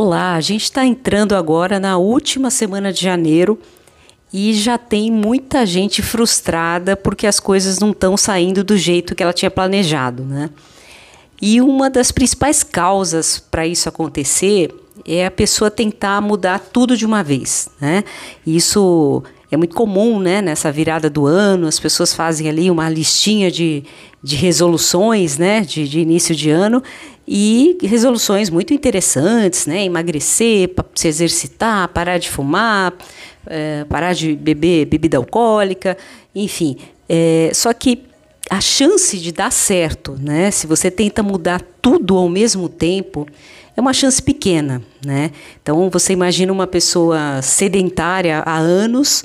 Olá, a gente está entrando agora na última semana de janeiro e já tem muita gente frustrada porque as coisas não estão saindo do jeito que ela tinha planejado, né? E uma das principais causas para isso acontecer é a pessoa tentar mudar tudo de uma vez, né? Isso é muito comum, né? Nessa virada do ano, as pessoas fazem ali uma listinha de, de resoluções, né? De, de início de ano e resoluções muito interessantes, né? Emagrecer, se exercitar, parar de fumar, é, parar de beber bebida alcoólica, enfim. É, só que a chance de dar certo, né? Se você tenta mudar tudo ao mesmo tempo, é uma chance pequena, né? Então você imagina uma pessoa sedentária há anos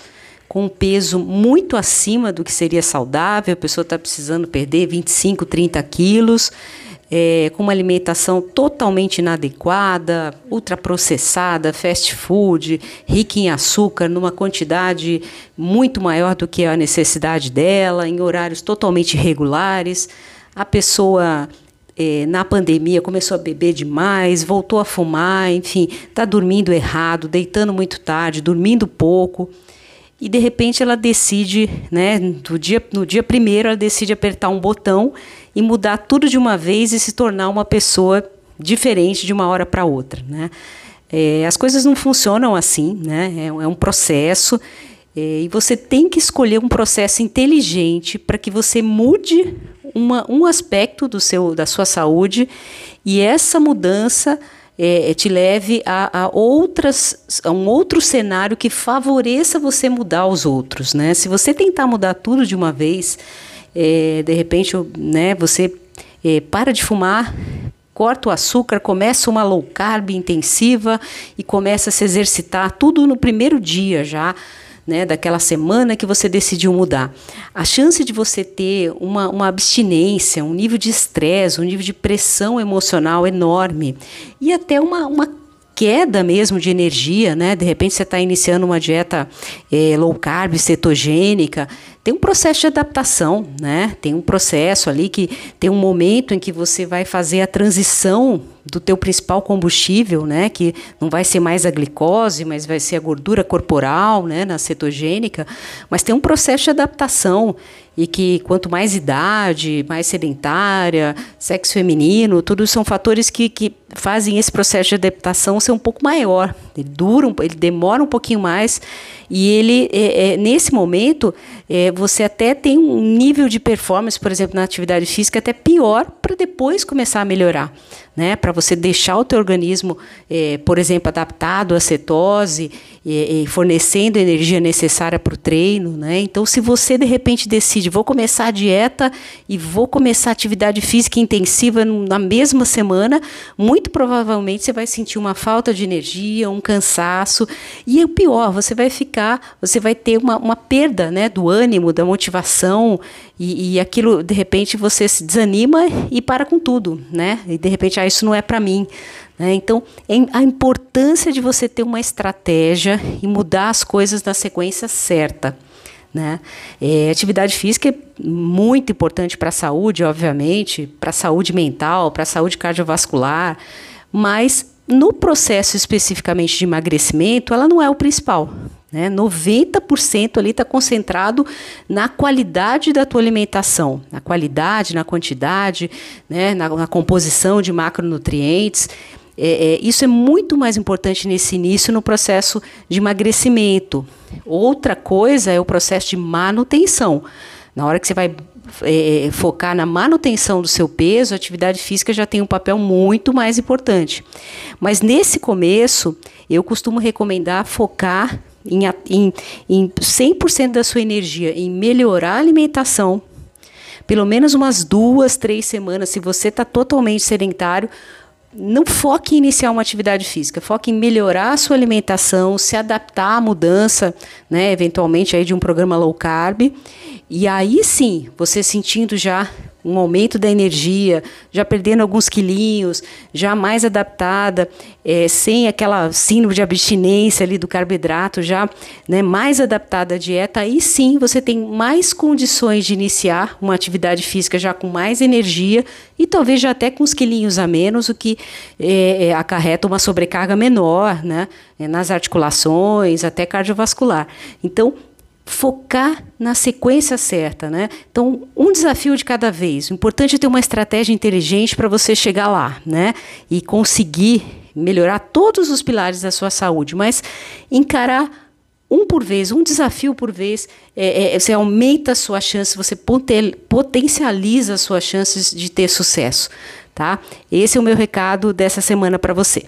com um peso muito acima do que seria saudável, a pessoa está precisando perder 25, 30 quilos é, com uma alimentação totalmente inadequada, ultraprocessada, fast food, rica em açúcar, numa quantidade muito maior do que a necessidade dela, em horários totalmente irregulares. A pessoa é, na pandemia começou a beber demais, voltou a fumar, enfim, está dormindo errado, deitando muito tarde, dormindo pouco. E de repente ela decide, né, no dia, no dia primeiro, ela decide apertar um botão e mudar tudo de uma vez e se tornar uma pessoa diferente de uma hora para outra. Né? É, as coisas não funcionam assim, né? é, é um processo. É, e você tem que escolher um processo inteligente para que você mude uma, um aspecto do seu, da sua saúde e essa mudança é, te leve a, a, outras, a um outro cenário que favoreça você mudar os outros. Né? Se você tentar mudar tudo de uma vez, é, de repente, né, você é, para de fumar, corta o açúcar, começa uma low carb intensiva e começa a se exercitar, tudo no primeiro dia já. Né, daquela semana que você decidiu mudar. A chance de você ter uma, uma abstinência, um nível de estresse, um nível de pressão emocional enorme e até uma, uma queda mesmo de energia, né? De repente você está iniciando uma dieta é, low carb, cetogênica, tem um processo de adaptação, né? Tem um processo ali que tem um momento em que você vai fazer a transição do teu principal combustível, né, que não vai ser mais a glicose, mas vai ser a gordura corporal, né, na cetogênica, mas tem um processo de adaptação e que quanto mais idade, mais sedentária, sexo feminino, tudo são fatores que, que fazem esse processo de adaptação ser um pouco maior. Ele dura, ele demora um pouquinho mais e ele, é, é, nesse momento, é, você até tem um nível de performance, por exemplo, na atividade física até pior para depois começar a melhorar né, para você deixar o teu organismo, é, por exemplo, adaptado à cetose e, e fornecendo a energia necessária para o treino, né? Então, se você de repente decide, vou começar a dieta e vou começar a atividade física intensiva na mesma semana, muito provavelmente você vai sentir uma falta de energia, um cansaço e o pior, você vai ficar, você vai ter uma, uma perda, né, do ânimo, da motivação e, e aquilo de repente você se desanima e para com tudo, né? E de repente ah, isso não é para mim. Né? Então, a importância de você ter uma estratégia e mudar as coisas na sequência certa. Né? É, atividade física é muito importante para a saúde, obviamente, para a saúde mental, para a saúde cardiovascular, mas no processo especificamente de emagrecimento, ela não é o principal. Né? 90% ali está concentrado na qualidade da tua alimentação, na qualidade, na quantidade, né? na, na composição de macronutrientes. É, é, isso é muito mais importante nesse início no processo de emagrecimento. Outra coisa é o processo de manutenção. Na hora que você vai é, focar na manutenção do seu peso, a atividade física já tem um papel muito mais importante. Mas nesse começo, eu costumo recomendar focar em, em, em 100% da sua energia em melhorar a alimentação, pelo menos umas duas, três semanas, se você está totalmente sedentário, não foque em iniciar uma atividade física, foque em melhorar a sua alimentação, se adaptar à mudança, né, eventualmente aí de um programa low carb, e aí sim, você sentindo já um aumento da energia, já perdendo alguns quilinhos, já mais adaptada, é, sem aquela síndrome de abstinência ali do carboidrato, já né, mais adaptada à dieta, aí sim você tem mais condições de iniciar uma atividade física já com mais energia e talvez já até com os quilinhos a menos, o que é, é, acarreta uma sobrecarga menor né, nas articulações, até cardiovascular. Então, focar na sequência certa, né? Então, um desafio de cada vez. O importante é ter uma estratégia inteligente para você chegar lá, né? E conseguir melhorar todos os pilares da sua saúde, mas encarar um por vez, um desafio por vez, é, é, você aumenta a sua chance, você potencializa as suas chances de ter sucesso, tá? Esse é o meu recado dessa semana para você.